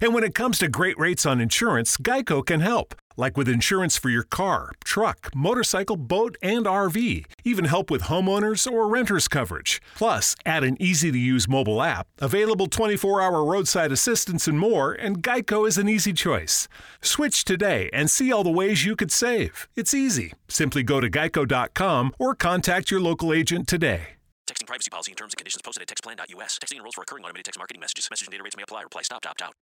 And when it comes to great rates on insurance, Geico can help. Like with insurance for your car, truck, motorcycle, boat, and RV. Even help with homeowners or renters coverage. Plus, add an easy to use mobile app, available 24 hour roadside assistance, and more, and Geico is an easy choice. Switch today and see all the ways you could save. It's easy. Simply go to geico.com or contact your local agent today. Texting privacy policy and terms and conditions posted at textplan.us. Texting enrolls for recurring automated text marketing messages. Message and data rates may apply. Reply stop to opt out.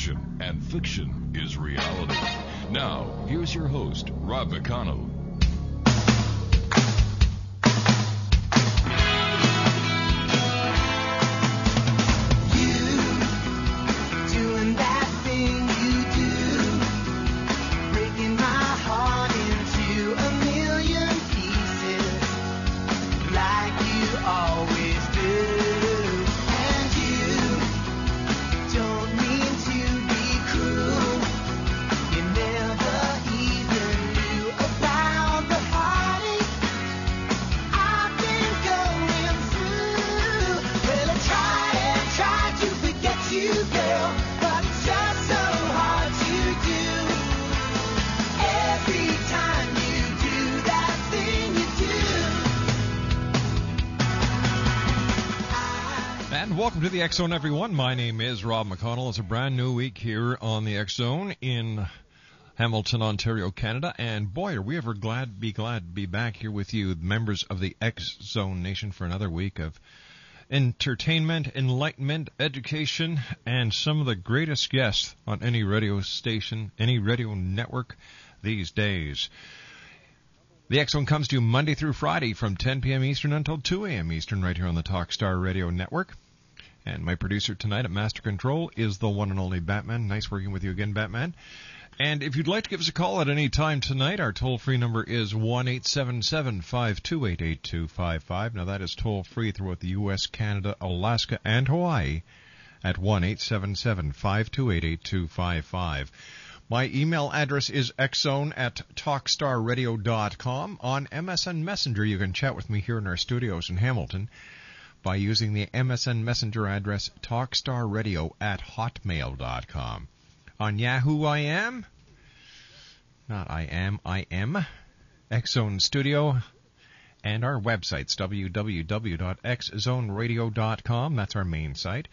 Fiction and fiction is reality. Now, here's your host, Rob McConnell. And welcome to the X Zone, everyone. My name is Rob McConnell. It's a brand new week here on the X Zone in Hamilton, Ontario, Canada. And boy, are we ever glad, be glad to be back here with you, members of the X Zone Nation, for another week of entertainment, enlightenment, education, and some of the greatest guests on any radio station, any radio network these days. The X Zone comes to you Monday through Friday from 10 p.m. Eastern until 2 a.m. Eastern right here on the Talkstar Radio Network. And my producer tonight at Master Control is the one and only Batman. Nice working with you again, Batman. And if you'd like to give us a call at any time tonight, our toll free number is 1 877 528 8255. Now, that is toll free throughout the U.S., Canada, Alaska, and Hawaii at 1 877 528 8255. My email address is xzone at talkstarradio.com. On MSN Messenger, you can chat with me here in our studios in Hamilton by using the MSN Messenger address talkstarradio at hotmail.com. On Yahoo, I am. Not I am, I am. Xzone Studio. And our websites, www.xzoneradio.com. That's our main site.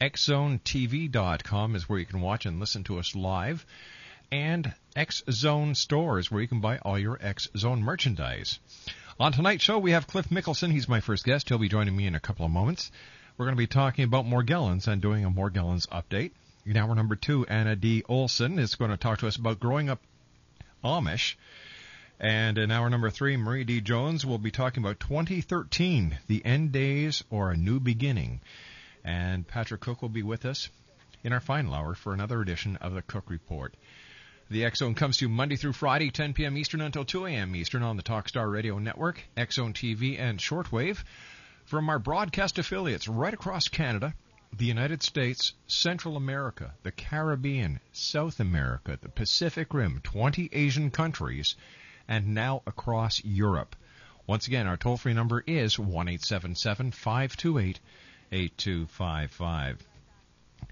xzonetv.com is where you can watch and listen to us live. And X Zone Stores, where you can buy all your X Zone merchandise. On tonight's show, we have Cliff Mickelson. He's my first guest. He'll be joining me in a couple of moments. We're going to be talking about Morgellons and doing a Morgellons update. In hour number two, Anna D. Olson is going to talk to us about growing up Amish. And in hour number three, Marie D. Jones will be talking about 2013, the end days or a new beginning. And Patrick Cook will be with us in our final hour for another edition of the Cook Report. The Zone comes to you Monday through Friday, 10 p.m. Eastern until 2 a.m. Eastern on the Talkstar Radio Network, Zone TV, and Shortwave. From our broadcast affiliates right across Canada, the United States, Central America, the Caribbean, South America, the Pacific Rim, 20 Asian countries, and now across Europe. Once again, our toll free number is 1 528 8255.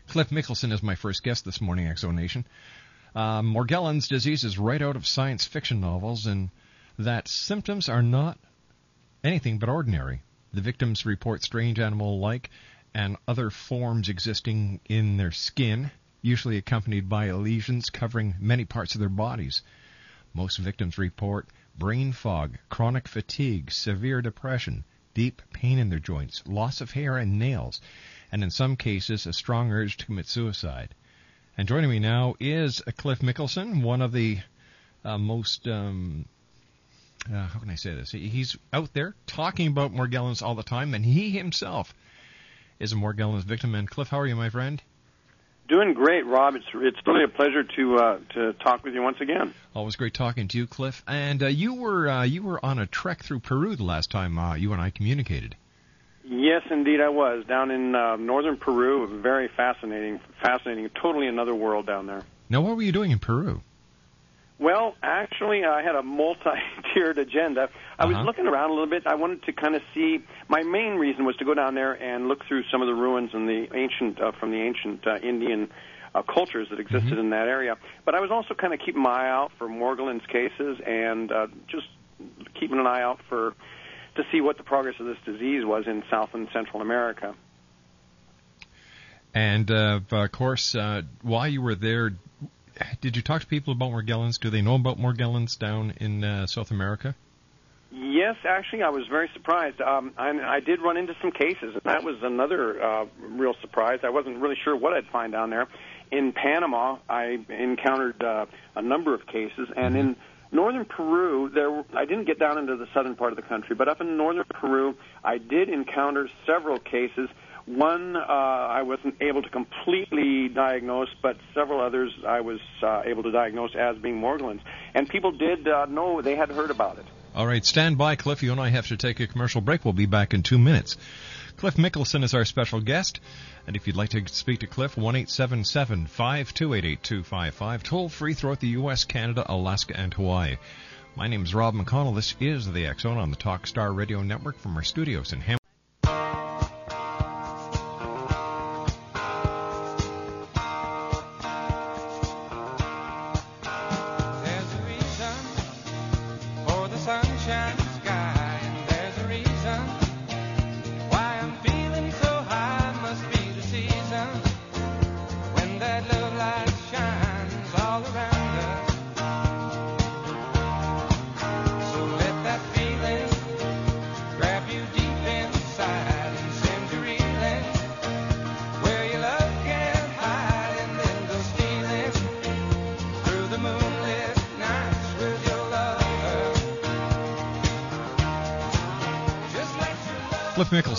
Cliff Mickelson is my first guest this morning, X Zone Nation. Uh, Morgellons disease is right out of science fiction novels, and that symptoms are not anything but ordinary. The victims report strange animal like and other forms existing in their skin, usually accompanied by lesions covering many parts of their bodies. Most victims report brain fog, chronic fatigue, severe depression, deep pain in their joints, loss of hair and nails, and in some cases, a strong urge to commit suicide. And joining me now is Cliff Mickelson, one of the uh, most, um, uh, how can I say this? He's out there talking about Morgellons all the time, and he himself is a Morgellons victim. And Cliff, how are you, my friend? Doing great, Rob. It's it's really a pleasure to uh, to talk with you once again. Always great talking to you, Cliff. And uh, you were uh, you were on a trek through Peru the last time uh, you and I communicated. Yes, indeed, I was down in uh, northern Peru. Very fascinating, fascinating. Totally another world down there. Now, what were you doing in Peru? Well, actually, I had a multi-tiered agenda. I was Uh-huh. looking around a little bit. I wanted to kind of see. My main reason was to go down there and look through some of the ruins and the ancient uh, from the ancient uh, Indian uh, cultures that existed in that area. But I was also kind of keeping my eye out for Morgellons cases and uh, just keeping an eye out for to see what the progress of this disease was in South and Central America. And uh, of course, uh, while you were there, did you talk to people about Morgellons? Do they know about Morgellons down in uh, South America? Yes, actually, I was very surprised. Um, I, I did run into some cases, and that was another uh, real surprise. I wasn't really sure what I'd find down there. In Panama, I encountered uh, a number of cases, and in northern Peru, there I didn't get down into the southern part of the country, but up in northern Peru, I did encounter several cases. One uh, I wasn't able to completely diagnose, but several others I was uh, able to diagnose as being Morgellons, and people did uh, know they had heard about it. All right, stand by, Cliff. You and I have to take a commercial break. We'll be back in two minutes. Cliff Mickelson is our special guest, and if you'd like to speak to Cliff, one eight seven seven five two eight eight two five five, toll free throughout the U.S., Canada, Alaska, and Hawaii. My name is Rob McConnell. This is the X Zone on the Talkstar Radio Network from our studios in Ham.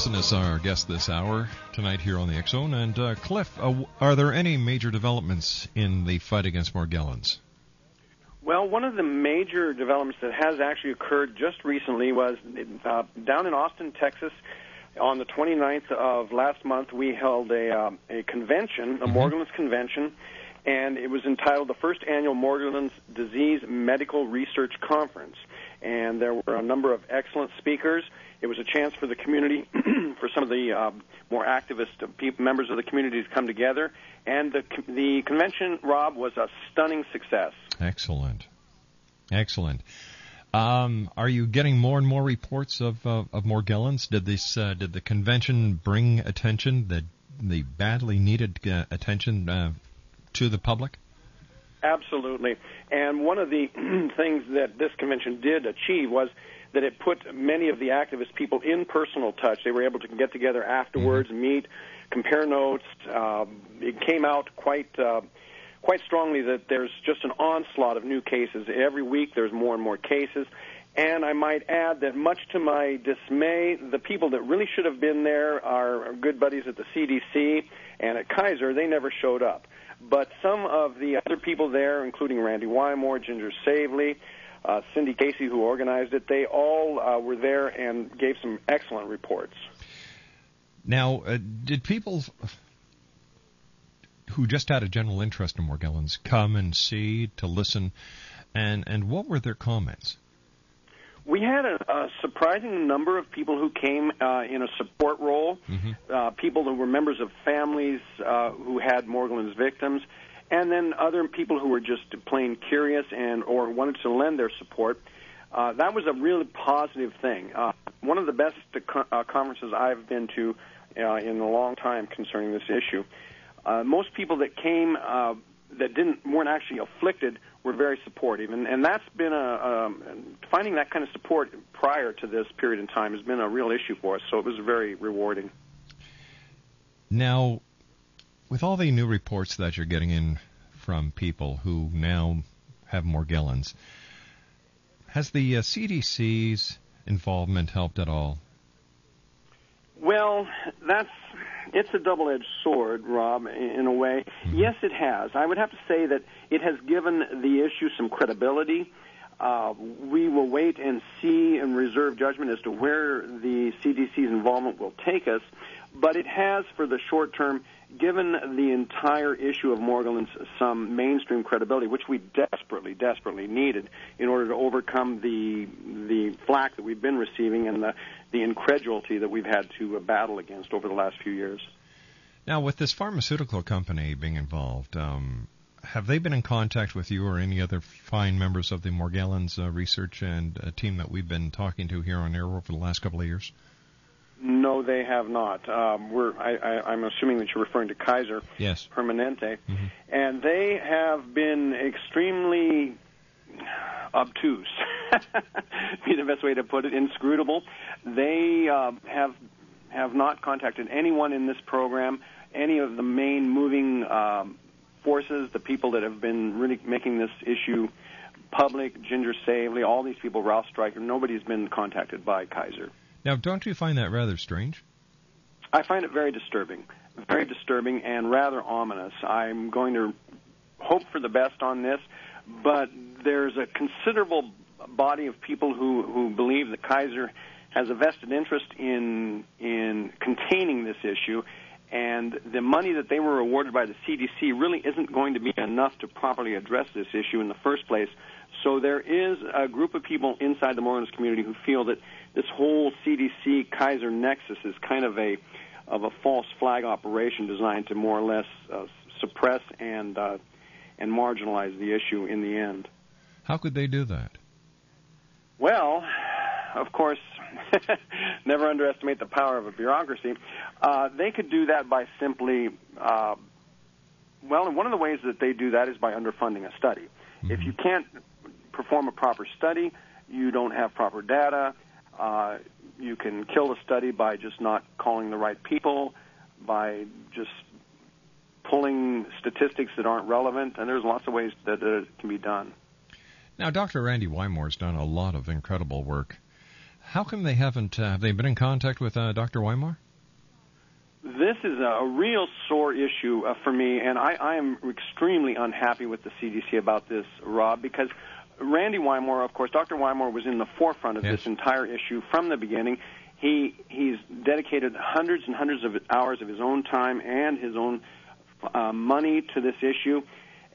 Is our guest this hour tonight here on the X Zone. And uh, Cliff, uh, are there any major developments in the fight against Morgellons? Well, one of the major developments that has actually occurred just recently was uh, down in Austin, Texas. On the 29th of last month, we held a, um, a convention, a Morgellons convention, and it was entitled the First Annual Morgellons Disease Medical Research Conference. And there were a number of excellent speakers. It was a chance for the community, for some of the um, more activist members of the community to come together. And the, the convention, Rob, was a stunning success. Excellent. Excellent. Um, are you getting more and more reports of uh, of Morgellons? Did this uh, did the convention bring attention the the badly needed uh, attention uh, to the public? Absolutely. And one of the things that this convention did achieve was that it put many of the activist people in personal touch. They were able to get together afterwards, meet, compare notes. Um, it came out quite uh, quite strongly that there's just an onslaught of new cases. Every week there's more and more cases. And I might add that, much to my dismay, the people that really should have been there are good buddies at the CDC and at Kaiser. They never showed up. But some of the other people there, including Randy Wymore, Ginger Savely, uh, Cindy Casey, who organized it, they all uh, were there and gave some excellent reports. Now, uh, did people who just had a general interest in Morgellons come and see to listen, and and what were their comments? We had a, a surprising number of people who came uh, in a support role, Mm-hmm. uh, people who were members of families uh, who had Morgellons victims, and then other people who were just plain curious and or wanted to lend their support. Uh, that was a really positive thing. Uh, one of the best uh, conferences I've been to uh, in a long time concerning this issue. Uh, most people that came uh, that didn't weren't actually afflicted were very supportive, and, and that's been a um, finding that kind of support prior to this period in time has been a real issue for us. So it was very rewarding. Now, with all the new reports that you're getting in from people who now have Morgellons, has the uh, CDC's involvement helped at all? Well, that's it's a double-edged sword, Rob, in a way. Yes, it has. I would have to say that it has given the issue some credibility. Uh, we will wait and see and reserve judgment as to where the CDC's involvement will take us, but it has, for the short term, given the entire issue of Morgellons some mainstream credibility, which we desperately, desperately needed in order to overcome the the flack that we've been receiving and the the incredulity that we've had to uh, battle against over the last few years. Now, with this pharmaceutical company being involved, um, have they been in contact with you or any other fine members of the Morgellons uh, research and uh, team that we've been talking to here on air over the last couple of years? No, they have not. Um, we're, I, I'm assuming that you're referring to Kaiser Yes. Permanente, and they have been extremely obtuse. be the best way to put it. Inscrutable. They uh, have have not contacted anyone in this program, any of the main moving um, forces, the people that have been really making this issue public, Ginger Savely, all these people, Ralph Stricker. Nobody's been contacted by Kaiser. Now, don't you find that rather strange? I find it very disturbing, very disturbing and rather ominous. I'm going to hope for the best on this, but there's a considerable body of people who, who believe that Kaiser has a vested interest in in containing this issue, and the money that they were awarded by the CDC really isn't going to be enough to properly address this issue in the first place. So there is a group of people inside the Morgellons community who feel that this whole CDC Kaiser nexus is kind of a of a false flag operation designed to more or less uh, suppress and uh, and marginalize the issue in the end. How could they do that? Well, of course, never underestimate the power of a bureaucracy. Uh, they could do that by simply, uh, well, and one of the ways that they do that is by underfunding a study. If you can't perform a proper study, you don't have proper data. Uh, you can kill a study by just not calling the right people, by just pulling statistics that aren't relevant, and there's lots of ways that uh, it can be done. Now, Dr. Randy Wymore's done a lot of incredible work. How come they haven't? Uh, have they been in contact with uh, Dr. Wymore? This is a real sore issue uh, for me, and I, I am extremely unhappy with the CDC about this, Rob, because Randy Wymore, of course, Dr. Wymore was in the forefront of Yes. this entire issue from the beginning. He he's dedicated hundreds and hundreds of hours of his own time and his own uh, money to this issue.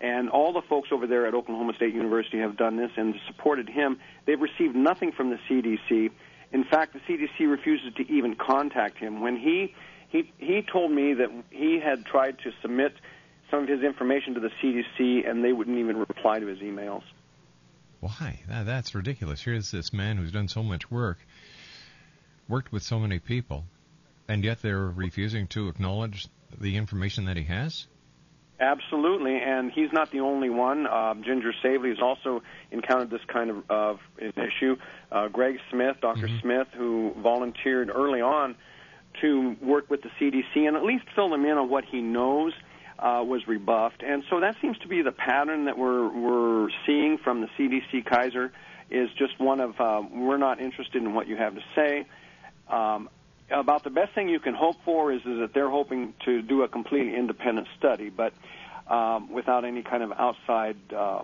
And all the folks over there at Oklahoma State University have done this and supported him. They've received nothing from the CDC. In fact, the CDC refuses to even contact him. When he he he told me that he had tried to submit some of his information to the CDC and they wouldn't even reply to his emails. Why? That, that's ridiculous. Here's this man who's done so much work, worked with so many people, and yet they're refusing to acknowledge the information that he has? Absolutely, and he's not the only one. Um, Ginger Savely has also encountered this kind of, of issue. Uh, Greg Smith, doctor Smith, who volunteered early on to work with the CDC and at least fill them in on what he knows. Uh, was rebuffed, and so that seems to be the pattern that we're we're seeing from the CDC Kaiser. Is just one of uh, we're not interested in what you have to say. Um, about the best thing you can hope for is, is that they're hoping to do a completely independent study, but um, without any kind of outside. Uh,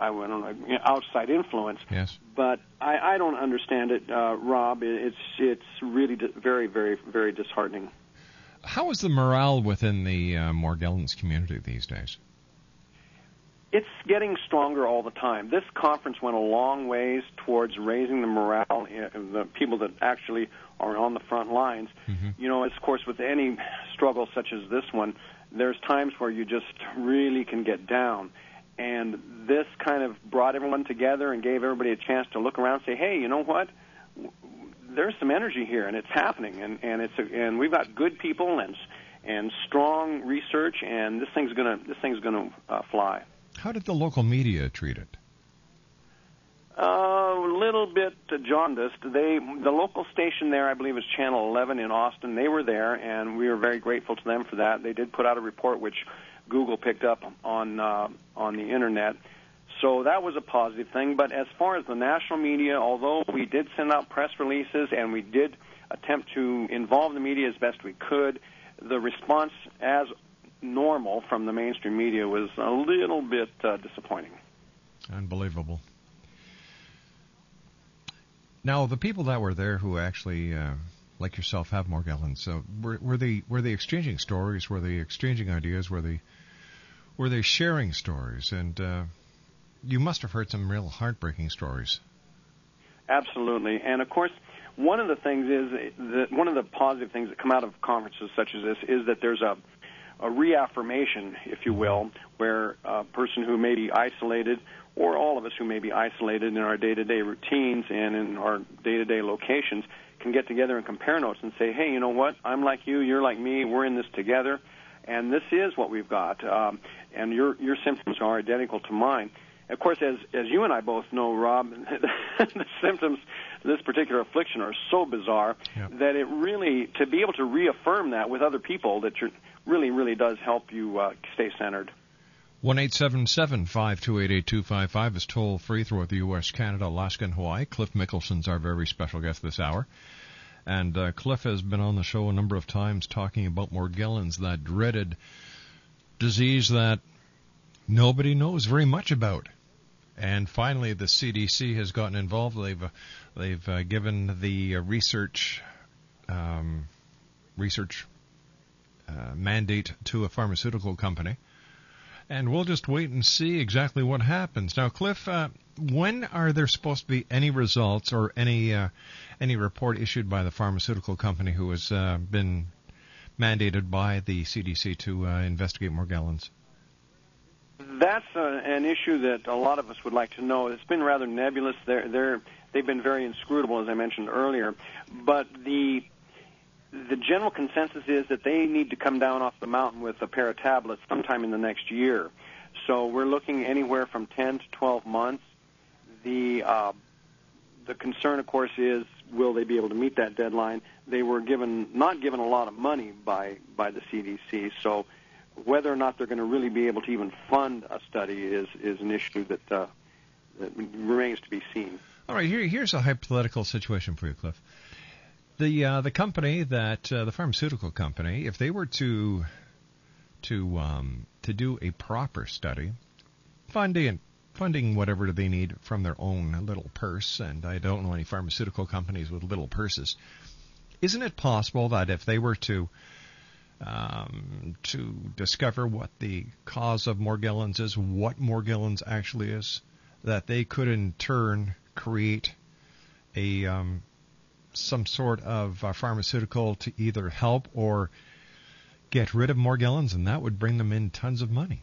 I don't know, outside influence. Yes. But I, I don't understand it, uh, Rob. It's it's really di- very, very, very disheartening. How is the morale within the uh, Morgellons community these days? It's getting stronger all the time. This conference went a long ways towards raising the morale of the people that actually are on the front lines. Mm-hmm. You know, of course, with any struggle such as this one, there's times where you just really can get down. And this kind of brought everyone together and gave everybody a chance to look around and say, hey, you know what? There's some energy here, and it's happening, and and it's a, and we've got good people and and strong research, and this thing's gonna this thing's gonna uh, fly. How did the local media treat it? A little bit uh, jaundiced. They, the local station there, I believe, is Channel 11 in Austin. They were there, and we were very grateful to them for that. They did put out a report which Google picked up on uh, on the internet. So that was a positive thing. But as far as the national media, although we did send out press releases and we did attempt to involve the media as best we could, the response, as normal from the mainstream media, was a little bit uh, disappointing. Unbelievable. Now, the people that were there who actually, uh, like yourself, have Morgellons, so were, were they were they exchanging stories? Were they exchanging ideas? Were they were they sharing stories? And uh, you must have heard some real heartbreaking stories. Absolutely, and of course, one of the things is that one of the positive things that come out of conferences such as this is that there's a a reaffirmation, if you will, where a person who may be isolated, or all of us who may be isolated in our day-to-day routines and in our day-to-day locations, can get together and compare notes and say, hey, you know what? I'm like you, you're like me, we're in this together, and this is what we've got. Um, and your your symptoms are identical to mine. Of course, as as you and I both know, Rob, the symptoms of this particular affliction are so bizarre that it really to be able to reaffirm that with other people that you're really really does help you uh, stay centered. One eight seven seven five two eight eight two five five is toll free throughout the U.S., Canada, Alaska, and Hawaii. Cliff Mickelson's our very special guest this hour. And uh, Cliff has been on the show a number of times talking about Morgellons, that dreaded disease that nobody knows very much about. And finally, the CDC has gotten involved. They've they've uh, given the uh, research um, research uh, mandate to a pharmaceutical company, and we'll just wait and see exactly what happens. Now, Cliff, uh, when are there supposed to be any results or any uh, any report issued by the pharmaceutical company who has uh, been mandated by the CDC to investigate Morgellons? That's uh, an issue that a lot of us would like to know. It's been rather nebulous. They're, they're, they've been very inscrutable, as I mentioned earlier. But the the general consensus is that they need to come down off the mountain with a pair of tablets sometime in the next year. So we're looking anywhere from 10 to 12 months. The uh, the concern, of course, is will they be able to meet that deadline? They were given not given a lot of money by by the CDC, so whether or not they're going to really be able to even fund a study is is an issue that, uh, that remains to be seen. All right, here, here's a hypothetical situation for you, Cliff. The uh, the company that uh, the pharmaceutical company, if they were to to um, to do a proper study, funding funding whatever they need from their own little purse, and I don't know any pharmaceutical companies with little purses. Isn't it possible that if they were to um, to discover what the cause of Morgellons is, what Morgellons actually is, that they could in turn create a um, some sort of uh, pharmaceutical to either help or get rid of Morgellons, and that would bring them in tons of money.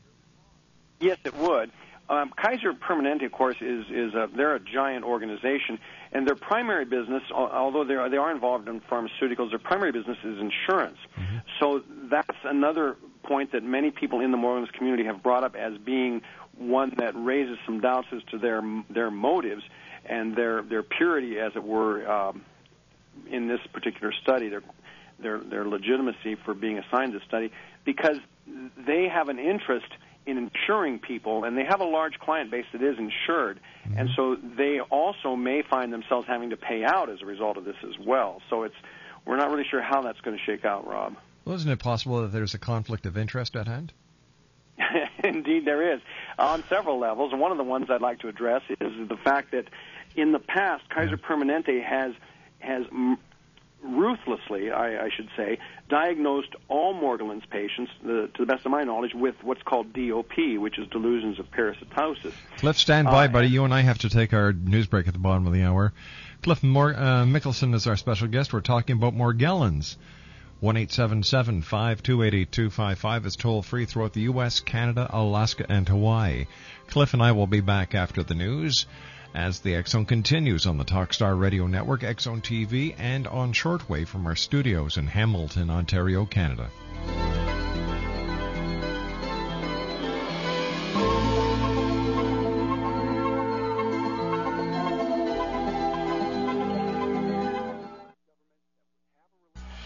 Yes, it would. Um, Kaiser Permanente, of course, is is a, they're a giant organization, and their primary business, although they are they are involved in pharmaceuticals, their primary business is insurance. So that's another point that many people in the Morgellons community have brought up as being one that raises some doubts as to their their motives and their their purity, as it were, um, in this particular study. Their their their legitimacy for being assigned this study because they have an interest in insuring people, and they have a large client base that is insured, mm-hmm. and so they also may find themselves having to pay out as a result of this as well. So it's we're not really sure how that's going to shake out, Rob. Well, isn't it possible that there's a conflict of interest at hand? Indeed, there is on several levels, and one of the ones I'd like to address is the fact that in the past, Kaiser Permanente has has ruthlessly, I, I should say, diagnosed all Morgellons patients, the, to the best of my knowledge, with what's called DOP, which is delusions of parasitosis. Cliff, stand by, Uh, buddy. You and I have to take our news break at the bottom of the hour. Cliff Mor- uh, Mickelson is our special guest. We're talking about Morgellons. 1-877-528-8255 is toll free throughout the U.S., Canada, Alaska, and Hawaii. Cliff and I will be back after the news as the X Zone continues on the Talkstar Radio Network, Zone TV, and on shortwave from our studios in Hamilton, Ontario, Canada.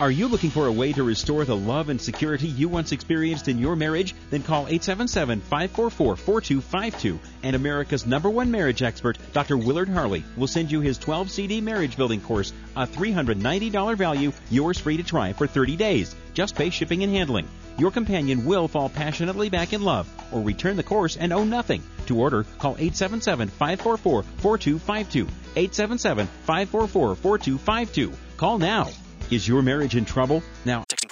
Are you looking for a way to restore the love and security you once experienced in your marriage? Then call 877-544-4252 and America's number one marriage expert, Dr. Willard Harley, will send you his 12 CD marriage building course, a $390 value, yours free to try for 30 days. Just pay shipping and handling. Your companion will fall passionately back in love or return the course and owe nothing. To order, call 877-544-4252. 877-544-4252. Call now. Is your marriage in trouble? Now,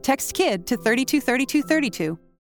Text KID to 323232.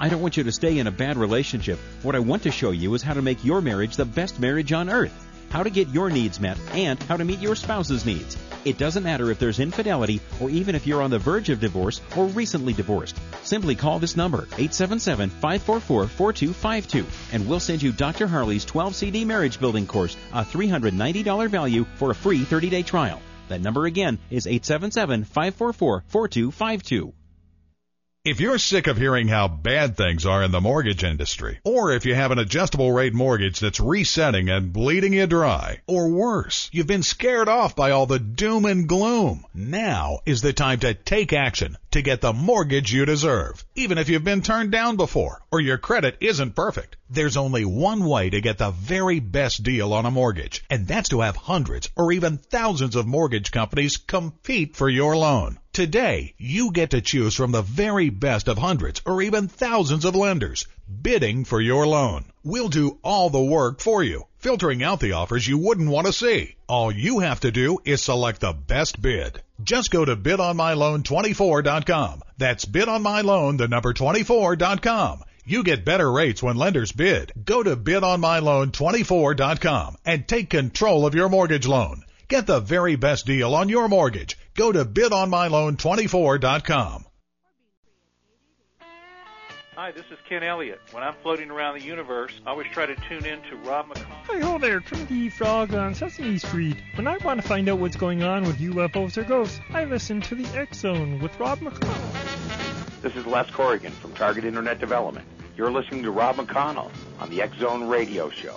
I don't want you to stay in a bad relationship. What I want to show you is how to make your marriage the best marriage on earth, how to get your needs met, and how to meet your spouse's needs. It doesn't matter if there's infidelity or even if you're on the verge of divorce or recently divorced. Simply call this number, 877-544-4252, and we'll send you Dr. Harley's 12 CD marriage building course, a $390 value for a free 30-day trial. That number again is 877-544-4252. If you're sick of hearing how bad things are in the mortgage industry, or if you have an adjustable rate mortgage that's resetting and bleeding you dry, or worse, you've been scared off by all the doom and gloom, now is the time to take action to get the mortgage you deserve. Even if you've been turned down before, or your credit isn't perfect, there's only one way to get the very best deal on a mortgage, and that's to have hundreds or even thousands of mortgage companies compete for your loan. Today, you get to choose from the very best of hundreds or even thousands of lenders bidding for your loan. We'll do all the work for you, filtering out the offers you wouldn't want to see. All you have to do is select the best bid. Just go to bidonmyloan24.com. That's bidonmyloan, the number 24.com. You get better rates when lenders bid. Go to bidonmyloan24.com and take control of your mortgage loan. Get the very best deal on your mortgage. Go to bidonmyloan24.com. Hi, this is Ken Elliott. When I'm floating around the universe, I always try to tune in to Rob McConnell. Hi ho there, Trinity Frog on Sesame Street. When I want to find out what's going on with UFOs or ghosts, I listen to the X Zone with Rob McConnell. This is Les Corrigan from Target Internet Development. You're listening to Rob McConnell on the X Zone Radio Show.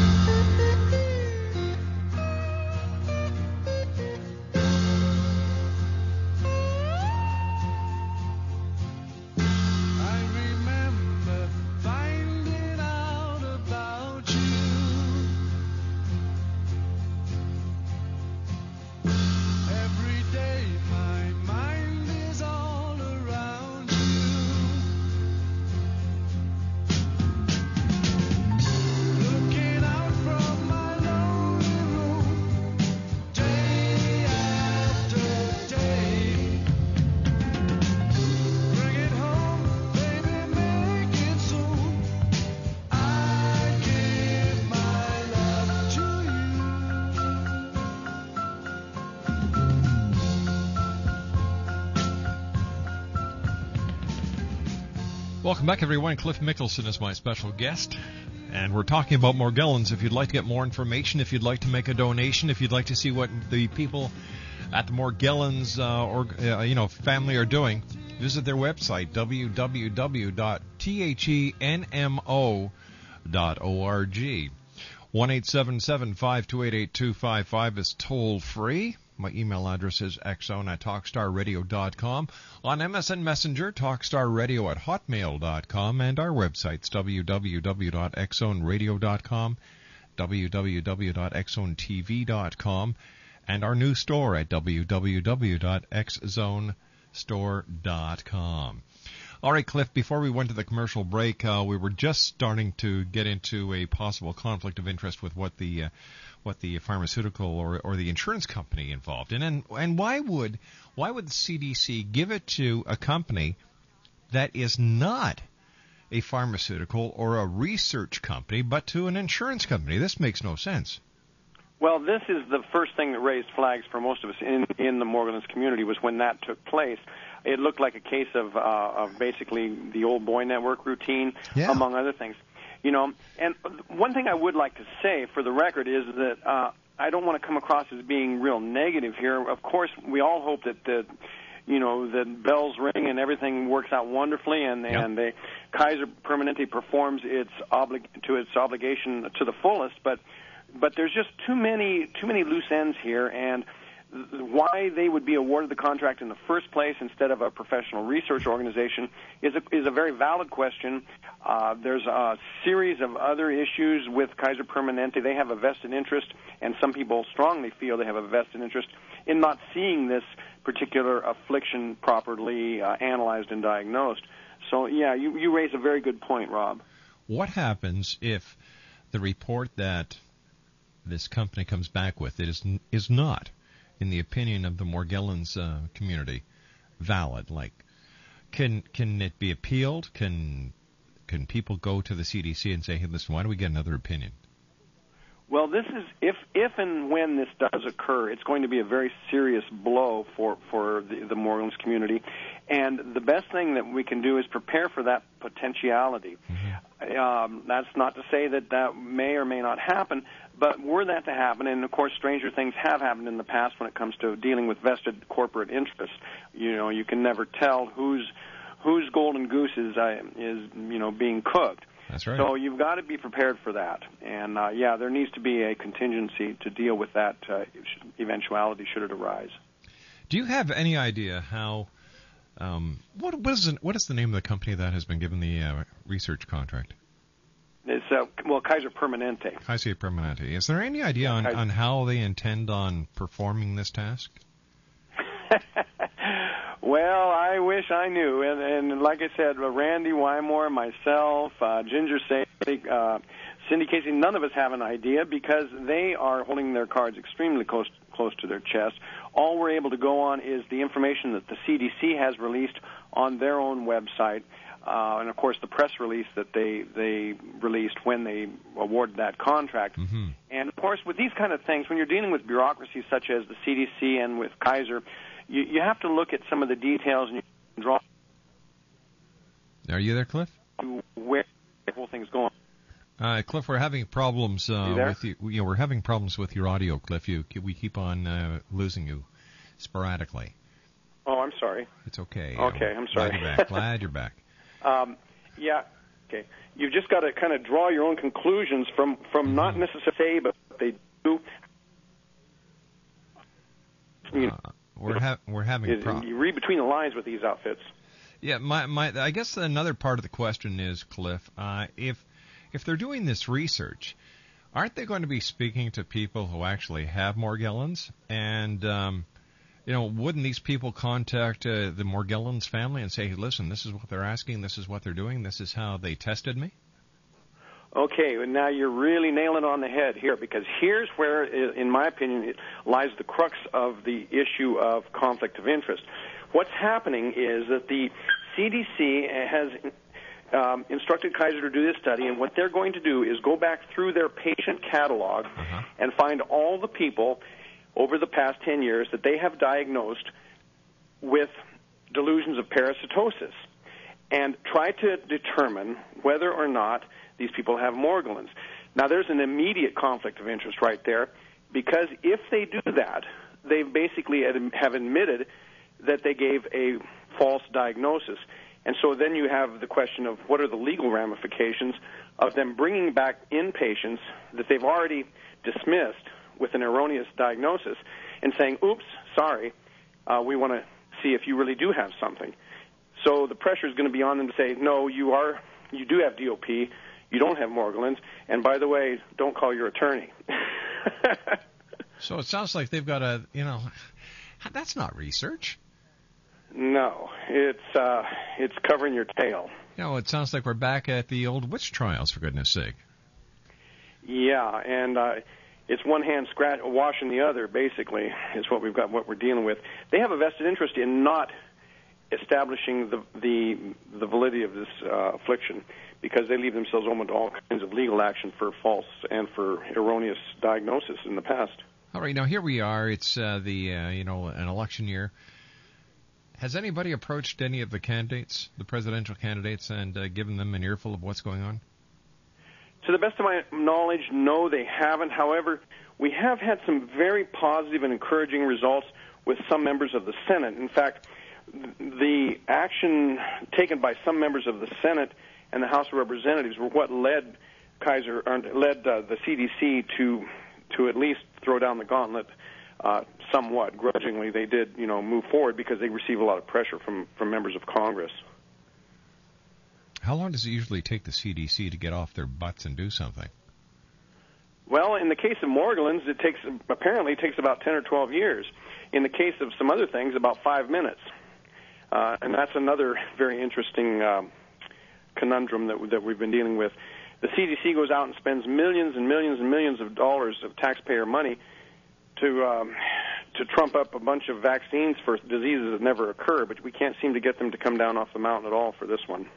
Welcome back, everyone. Cliff Mickelson is my special guest, and we're talking about Morgellons. If you'd like to get more information, if you'd like to make a donation, if you'd like to see what the people at the Morgellons uh, or uh, you know family are doing, visit their website www.thenmo.org. One eight seven seven five two eight eight two five five is toll free. My email address is xzone at talkstarradio.com. On MSN Messenger, talkstarradio at hotmail.com. And our websites, www.xzoneradio.com, www.xzonetv.com, and our new store at www.xzonestore.com. All right, Cliff, before we went to the commercial break, uh, we were just starting to get into a possible conflict of interest with what the uh, what the pharmaceutical or, or the insurance company involved in, and and why would why would the CDC give it to a company that is not a pharmaceutical or a research company, but to an insurance company? This makes no sense. Well, this is the first thing that raised flags for most of us in in the Morgellons community was when that took place. It looked like a case of uh, of basically the old boy network routine, Yeah. among other things. You know, and one thing I would like to say for the record is that uh, I don't want to come across as being real negative here. Of course, we all hope that the you know the bells ring and everything works out wonderfully, and and the Kaiser Permanente performs its oblig- to its obligation to the fullest. But but there's just too many too many loose ends here, and why they would be awarded the contract in the first place instead of a professional research organization is a, is a very valid question. Uh, there's a series of other issues with Kaiser Permanente. They have a vested interest, and some people strongly feel they have a vested interest in not seeing this particular affliction properly uh, analyzed and diagnosed. So, yeah, you, you raise a very good point, Rob. What happens if the report that this company comes back with is is not in the opinion of the Morgellons uh, community, valid? Like, can can it be appealed? Can can people go to the CDC and say, "Hey, listen, why don't we get another opinion?" Well, this is if if and when this does occur, it's going to be a very serious blow for for the, the Morgellons community, and the best thing that we can do is prepare for that potentiality. Um, that's not to say that that may or may not happen, but were that to happen, and of course, stranger things have happened in the past when it comes to dealing with vested corporate interests. You know, you can never tell whose whose golden goose is uh, is you know being cooked. That's right. So you've got to be prepared for that, and uh, yeah, there needs to be a contingency to deal with that uh, eventuality should it arise. Do you have any idea how? Um, what what is the, what is the name of the company that has been given the uh, research contract? It's uh, well, Kaiser Permanente. Kaiser Permanente. Is there any idea on, Kaiser- on how they intend on performing this task? Well, I wish I knew, and and like I said, uh, Randy Wymore, myself, uh, Ginger Savely, uh, Cindy Casey, none of us have an idea because they are holding their cards extremely close close to their chest. All we're able to go on is the information that the CDC has released on their own website, uh, and of course the press release that they they released when they awarded that contract. And of course, with these kind of things, when you're dealing with bureaucracies such as the CDC and with Kaiser, you, you have to look at some of the details and you draw Are you there, Cliff? where the whole thing's going. Uh, Cliff, we're having problems uh, You with you. You know, we're having problems with your audio, Cliff. You we keep on uh, losing you sporadically. Oh, I'm sorry. It's okay. Okay, I'm sorry. Glad you're back. Glad you're back. Um, yeah. Okay. You've just got to kind of draw your own conclusions from from not necessarily but they do. You, know, We're ha- we're having is- problems. you read between the lines with these outfits. Yeah, my my. I guess another part of the question is, Cliff, uh, if if they're doing this research, aren't they going to be speaking to people who actually have Morgellons? And um, you know, wouldn't these people contact uh, the Morgellons family and say, hey, "Listen, this is what they're asking. This is what they're doing. This is how they tested me." Okay, well, now you're really nailing on the head here because here's where, in my opinion, it lies the crux of the issue of conflict of interest. What's happening is that the CDC has um, instructed Kaiser to do this study, and what they're going to do is go back through their patient catalog and find all the people over the past 10 years that they have diagnosed with delusions of parasitosis and try to determine whether or not these people have Morgellons. Now, there's an immediate conflict of interest right there because if they do that, they basically have admitted that they gave a false diagnosis. And so then you have the question of what are the legal ramifications of them bringing back in patients that they've already dismissed with an erroneous diagnosis and saying, oops, sorry, uh, we want to see if you really do have something. So the pressure is going to be on them to say, no, you are, you do have DOP, you don't have Morgellons, and by the way, don't call your attorney. So it sounds like they've got a, you know, that's not research. no, it's uh, it's covering your tail. You know, it sounds like we're back at the old witch trials, for goodness sake. Yeah, and uh, it's one hand scratch washing the other. Basically, is what we've got. What we're dealing with. They have a vested interest in not establishing the the the validity of this uh, affliction because they leave themselves open to all kinds of legal action for false and for erroneous diagnosis in the past. All right, now here we are. It's uh, the uh, you know an election year. Has anybody approached any of the candidates, the presidential candidates, and uh, given them an earful of what's going on? To the best of my knowledge, no, they haven't. However, we have had some very positive and encouraging results with some members of the Senate. In fact, the action taken by some members of the Senate and the House of Representatives were what led Kaiser led uh, the CDC to to at least throw down the gauntlet uh, somewhat grudgingly. They did, you know, move forward because they receive a lot of pressure from from members of Congress. How long does it usually take the CDC to get off their butts and do something? Well, in the case of Morgellons, it takes apparently it takes about ten or twelve years. In the case of some other things, about five minutes, uh, and that's another very interesting um, conundrum that that we've been dealing with. The CDC goes out and spends millions and millions and millions of dollars of taxpayer money to um, to trump up a bunch of vaccines for diseases that never occur, but we can't seem to get them to come down off the mountain at all for this one.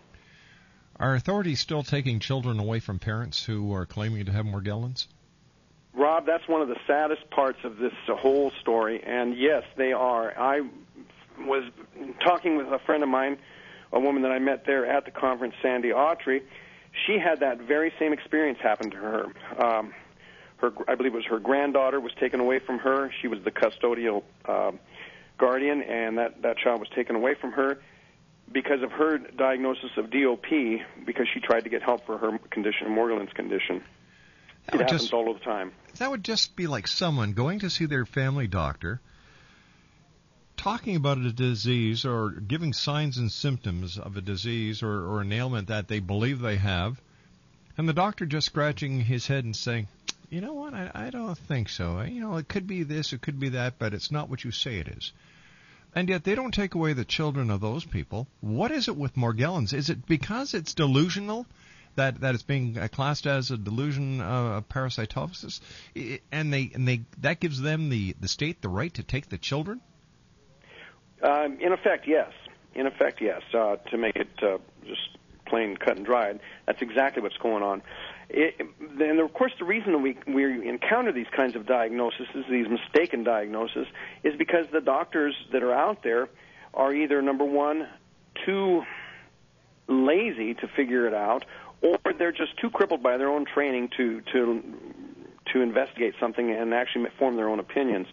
Are authorities still taking children away from parents who are claiming to have Morgellons? Rob, that's one of the saddest parts of this whole story, and yes, they are. I was talking with a friend of mine, a woman that I met there at the conference, Sandy Autry. She had that very same experience happen to her. Um, her, I believe it was her granddaughter was taken away from her. She was the custodial uh, guardian, and that that child was taken away from her because of her diagnosis of DOP because she tried to get help for her condition, Morgellons condition. That it happens just- all the time. That would just be like someone going to see their family doctor, talking about a disease or giving signs and symptoms of a disease or, or an ailment that they believe they have, and the doctor just scratching his head and saying, you know what, I, I don't think so. You know, it could be this, it could be that, but it's not what you say it is. And yet they don't take away the children of those people. What is it with Morgellons? Is it because it's delusional that that it's being uh, classed as a delusion uh, of parasitosis, and they and they that gives them the the state the right to take the children? Um, in effect, yes. In effect, yes. Uh, to make it uh, just plain cut and dried, that's exactly what's going on. It, and of course, the reason we we encounter these kinds of diagnoses, these mistaken diagnoses, is because the doctors that are out there are either number one too lazy to figure it out, or they're just too crippled by their own training to to to investigate something and actually form their own opinions.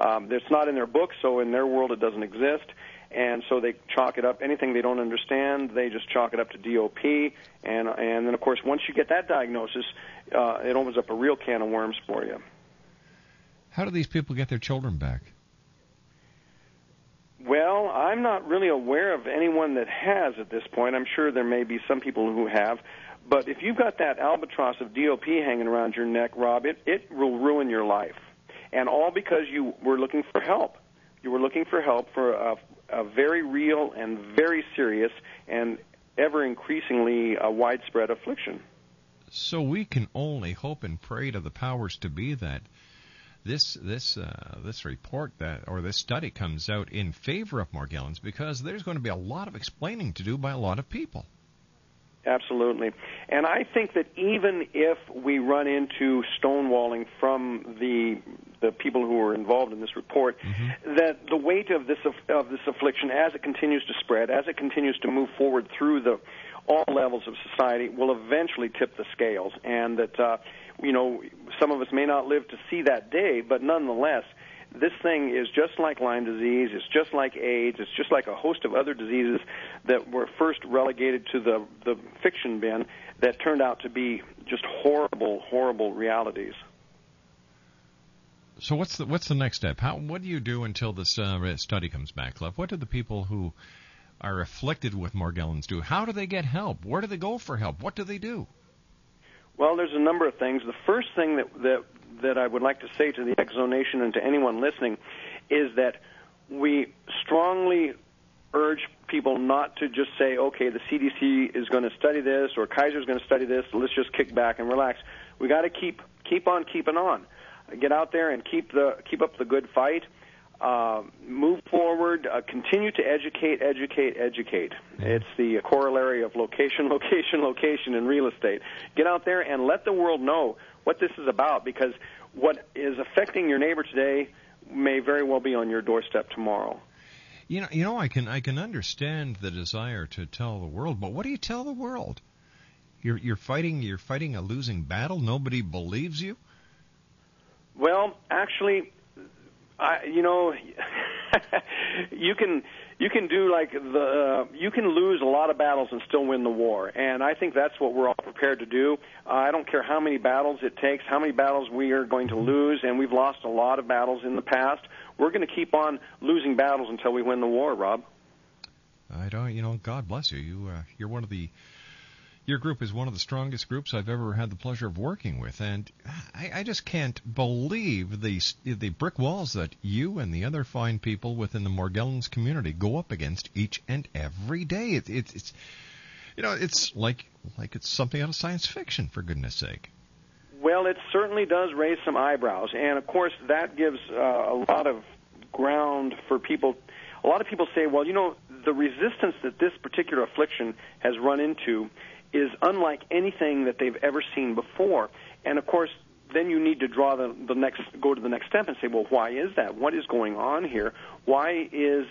Um, it's not in their book, so in their world it doesn't exist, and so they chalk it up. Anything they don't understand, they just chalk it up to DOP, and and then of course once you get that diagnosis, uh, it opens up a real can of worms for you. How do these people get their children back? Well, I'm not really aware of anyone that has at this point. I'm sure there may be some people who have. But if you've got that albatross of DOP hanging around your neck, Rob, it, it will ruin your life. And all because you were looking for help. You were looking for help for a, a very real and very serious and ever increasingly uh, widespread affliction. So we can only hope and pray to the powers to be that this this uh, this report that or this study comes out in favor of Morgellons because there's going to be a lot of explaining to do by a lot of people. Absolutely. And I think that even if we run into stonewalling from the the people who are involved in this report, that the weight of this of this affliction, as it continues to spread, as it continues to move forward through the all levels of society, will eventually tip the scales, and that uh, you know some of us may not live to see that day, but nonetheless, this thing is just like Lyme disease, it's just like AIDS, it's just like a host of other diseases that were first relegated to the the fiction bin that turned out to be just horrible, horrible realities. So what's the what's the next step? How what do you do until this uh, study comes back, Cliff? What do the people who are afflicted with Morgellons do? How do they get help? Where do they go for help? What do they do? Well, there's a number of things. The first thing that that that I would like to say to the X Zone Nation and to anyone listening is that we strongly urge people not to just say, okay, the CDC is going to study this or Kaiser is going to study this. Let's just kick back and relax. We got to keep keep on keeping on. Get out there and keep the keep up the good fight. Uh, move forward. Uh, continue to educate, educate, educate. It's the corollary of location, location, location in real estate. Get out there and let the world know what this is about because what is affecting your neighbor today may very well be on your doorstep tomorrow. You know, you know, I can I can understand the desire to tell the world, but what do you tell the world? You're you're fighting you're fighting a losing battle. Nobody believes you. Well, actually, I, you know, you can you can do like the uh, you can lose a lot of battles and still win the war, and I think that's what we're all prepared to do. Uh, I don't care how many battles it takes, how many battles we are going to lose, and we've lost a lot of battles in the past. We're going to keep on losing battles until we win the war, Rob. I don't, you know, God bless you. You uh, you're one of the your group is one of the strongest groups I've ever had the pleasure of working with, and I, I just can't believe the the brick walls that you and the other fine people within the Morgellons community go up against each and every day. It, it, it's you know, it's like like it's something out of science fiction, for goodness sake. Well, it certainly does raise some eyebrows, and of course that gives uh, a lot of ground for people. A lot of people say, well, you know, the resistance that this particular affliction has run into is unlike anything that they've ever seen before. And of course, then you need to draw the, the next, go to the next step and say, well, why is that? What is going on here? Why is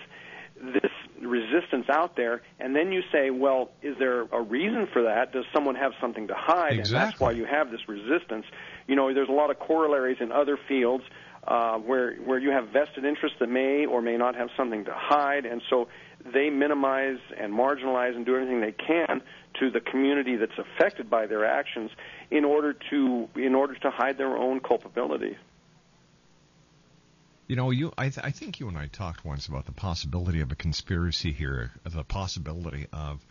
this resistance out there? And then you say, well, is there a reason for that? Does someone have something to hide? Exactly. And that's why you have this resistance. You know, there's a lot of corollaries in other fields uh, where where you have vested interests that may or may not have something to hide, and so they minimize and marginalize and do everything they can to the community that's affected by their actions in order to in order to hide their own culpability. You know, you I, th- I think you and I talked once about the possibility of a conspiracy here, the possibility of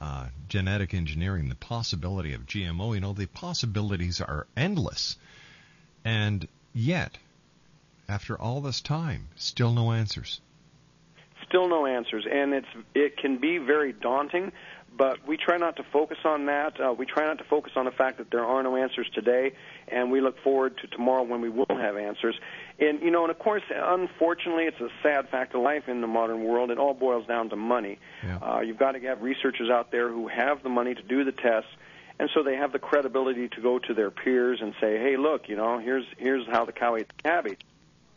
uh, genetic engineering, the possibility of GMO. You know, the possibilities are endless, and yet, after all this time, still no answers. Still no answers, and it's it can be very daunting. But we try not to focus on that. Uh, we try not to focus on the fact that there are no answers today, and we look forward to tomorrow when we will have answers. And you know, and of course, unfortunately, it's a sad fact of life in the modern world. It all boils down to money. Yeah. Uh, you've got to have researchers out there who have the money to do the tests, and so they have the credibility to go to their peers and say, "Hey, look, you know, here's here's how the cow ate the cabbage."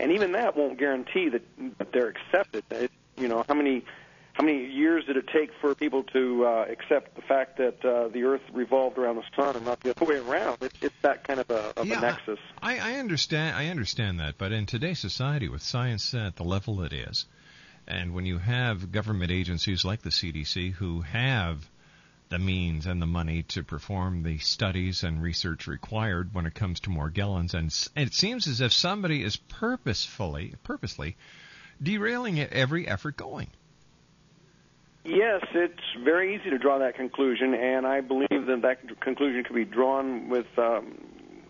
And even that won't guarantee that, that they're accepted. It, you know, how many how many years did it take for people to uh, accept the fact that uh, the Earth revolved around the sun and not the other way around? It, it's that kind of a, of Yeah, a nexus. I, I understand. I understand that, but in today's society, with science at the level it is, and when you have government agencies like the CDC who have the means and the money to perform the studies and research required when it comes to Morgellons, and, and it seems as if somebody is purposefully, purposely, derailing it every effort going. Yes, it's very easy to draw that conclusion, and I believe that that conclusion could be drawn with um,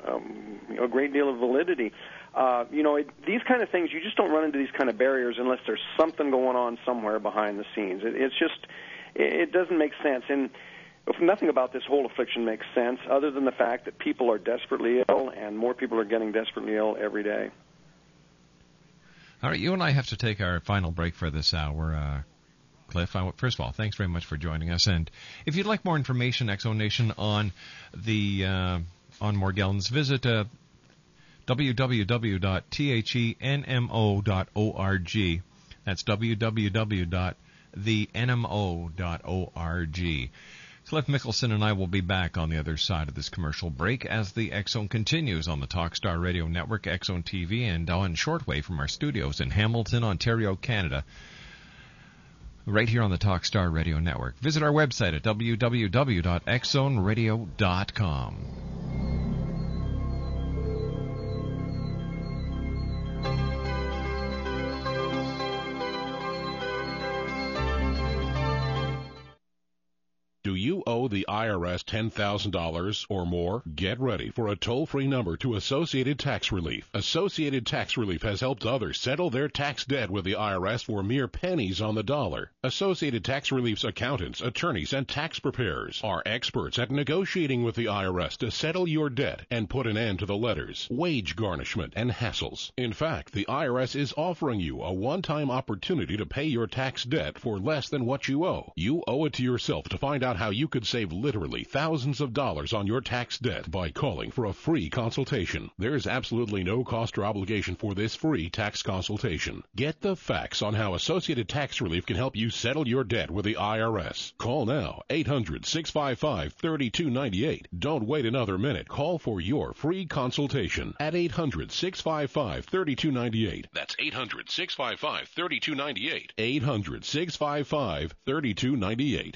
um, a great deal of validity. Uh, you know, it, these kind of things, you just don't run into these kind of barriers unless there's something going on somewhere behind the scenes. It, it's just, it, it doesn't make sense. And if nothing about this whole affliction makes sense other than the fact that people are desperately ill, and more people are getting desperately ill every day. All right, you and I have to take our final break for this hour. Uh, Cliff, I, first of all, thanks very much for joining us. And if you'd like more information, X Zone Nation, on the uh, on Morgellons, visit uh, www.thenmo.org. That's www.thenmo.org. Cliff Mickelson and I will be back on the other side of this commercial break as the X Zone continues on the Talkstar Radio Network, X Zone TV, and on shortwave from our studios in Hamilton, Ontario, Canada right here on the Talkstar Radio Network. Visit our website at www.xzoneradio.com. Do you owe the IRS $10,000 or more? Get ready for a toll-free number to Associated Tax Relief. Associated Tax Relief has helped others settle their tax debt with the IRS for mere pennies on the dollar. Associated Tax Relief's accountants, attorneys, and tax preparers are experts at negotiating with the IRS to settle your debt and put an end to the letters, wage garnishment, and hassles. In fact, the IRS is offering you a one-time opportunity to pay your tax debt for less than what you owe. You owe it to yourself to find out how you could save literally thousands of dollars on your tax debt by calling for a free consultation. There's absolutely no cost or obligation for this free tax consultation. Get the facts on how Associated Tax Relief can help you settle your debt with the IRS. Call now 800-655-3298. Don't wait another minute. Call for your free consultation at 800-655-3298. That's 800-655-3298. 800-655-3298.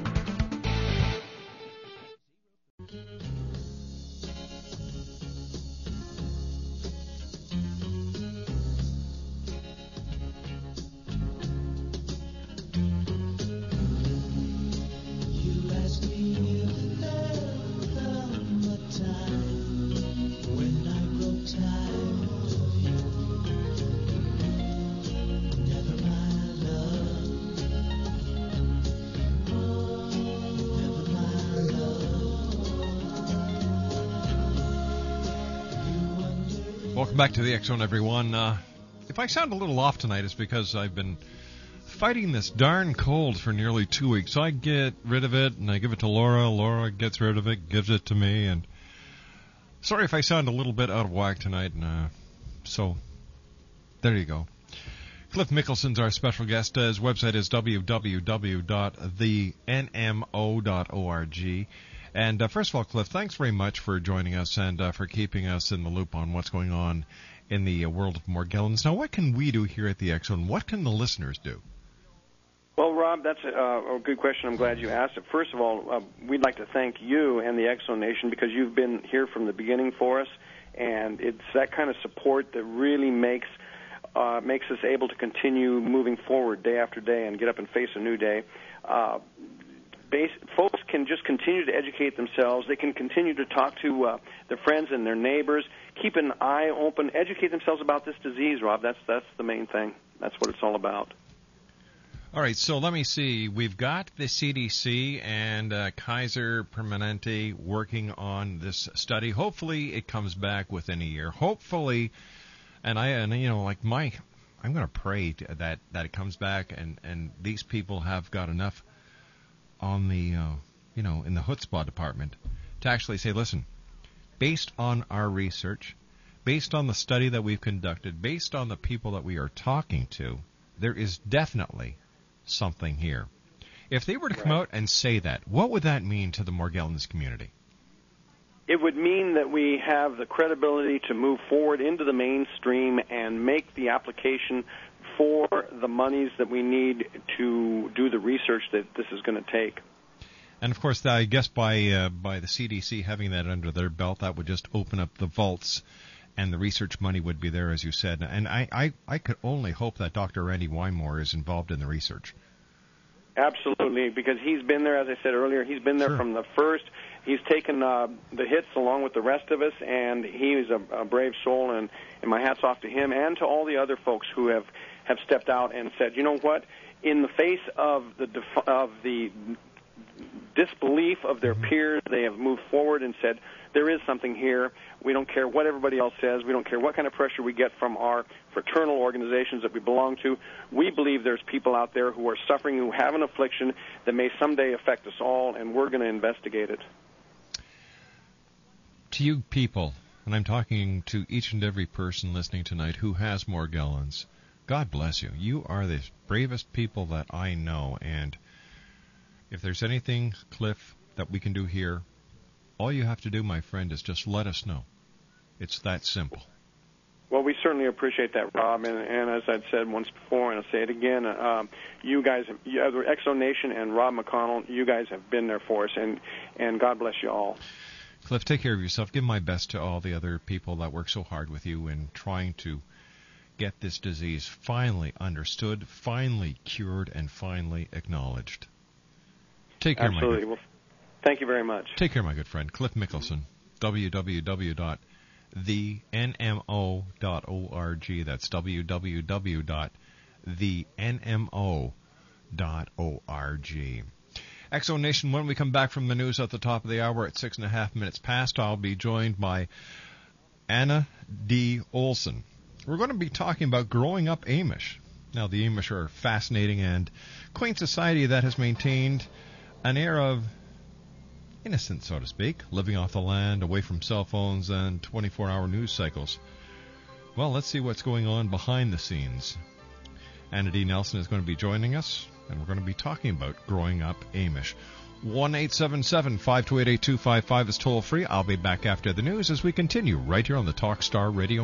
Back to the X Zone, everyone. Uh, if I sound a little off tonight, it's because I've been fighting this darn cold for nearly two weeks. So I get rid of it and I give it to Laura. Laura gets rid of it, gives it to me, and sorry if I sound a little bit out of whack tonight. And, uh, so there you go. Cliff Mickelson's our special guest. His website is www.thenmo.org. And uh, first of all, Cliff, thanks very much for joining us and uh, for keeping us in the loop on what's going on in the uh, world of Morgellons. Now, what can we do here at the Zone? What can the listeners do? Well, Rob, that's a, a good question. I'm glad you asked it. First of all, uh, we'd like to thank you and the X Zone Nation because you've been here from the beginning for us, and it's that kind of support that really makes uh, makes us able to continue moving forward day after day and get up and face a new day. Uh, base, folks can just continue to educate themselves. They can continue to talk to uh, their friends and their neighbors. Keep an eye open. Educate themselves about this disease, Rob. That's that's the main thing. That's what it's all about. All right, so let me see. We've got the CDC and uh, Kaiser Permanente working on this study. Hopefully, it comes back within a year. Hopefully, and I and you know, like my, I'm going to pray that that it comes back and and these people have got enough on the, uh, you know, in the chutzpah department to actually say, listen, based on our research, based on the study that we've conducted, based on the people that we are talking to, there is definitely something here. If they were to come out and say that, what would that mean to the Morgellons community? It would mean that we have the credibility to move forward into the mainstream and make the application for the monies that we need to do the research that this is going to take. And of course, I guess by uh, by the CDC having that under their belt, that would just open up the vaults, and the research money would be there, as you said. And I I, I could only hope that Dr. Randy Wymore is involved in the research. Absolutely, because he's been there, as I said earlier, he's been there Sure. from the first. He's taken uh, the hits along with the rest of us, and he is a, a brave soul. And, and my hats off to him and to all the other folks who have have stepped out and said, you know what? In the face of the def- of the disbelief of their mm-hmm. peers, they have moved forward and said, there is something here. We don't care what everybody else says. We don't care what kind of pressure we get from our fraternal organizations that we belong to. We believe there's people out there who are suffering, who have an affliction that may someday affect us all, and we're going to investigate it. To you people, and I'm talking to each and every person listening tonight who has Morgellons, God bless you. You are the bravest people that I know, and if there's anything, Cliff, that we can do here, all you have to do, my friend, is just let us know. It's that simple. Well, we certainly appreciate that, Rob. And, and as I've said once before, and I'll say it again, um, you guys, you, uh, X Zone Nation and Rob McConnell, you guys have been there for us, and and God bless you all. Cliff, take care of yourself. Give my best to all the other people that work so hard with you in trying to get this disease finally understood, finally cured, and finally acknowledged. Take care, my good Absolutely. Well, thank you very much. Take care, my good friend. Cliff Mickelson, www.thenmo.org. That's www.thenmo.org. X Zone Nation, when we come back from the news at the top of the hour at six and a half minutes past, I'll be joined by Anna D. Olson. We're going to be talking about growing up Amish. Now, the Amish are a fascinating and quaint society that has maintained an air of innocence, so to speak, living off the land, away from cell phones and 24 hour news cycles. Well, let's see what's going on behind the scenes. Anna D. Olson is going to be joining us, and we're going to be talking about growing up Amish. 1 877 528 is toll free. I'll be back after the news as we continue right here on the Talkstar Radio.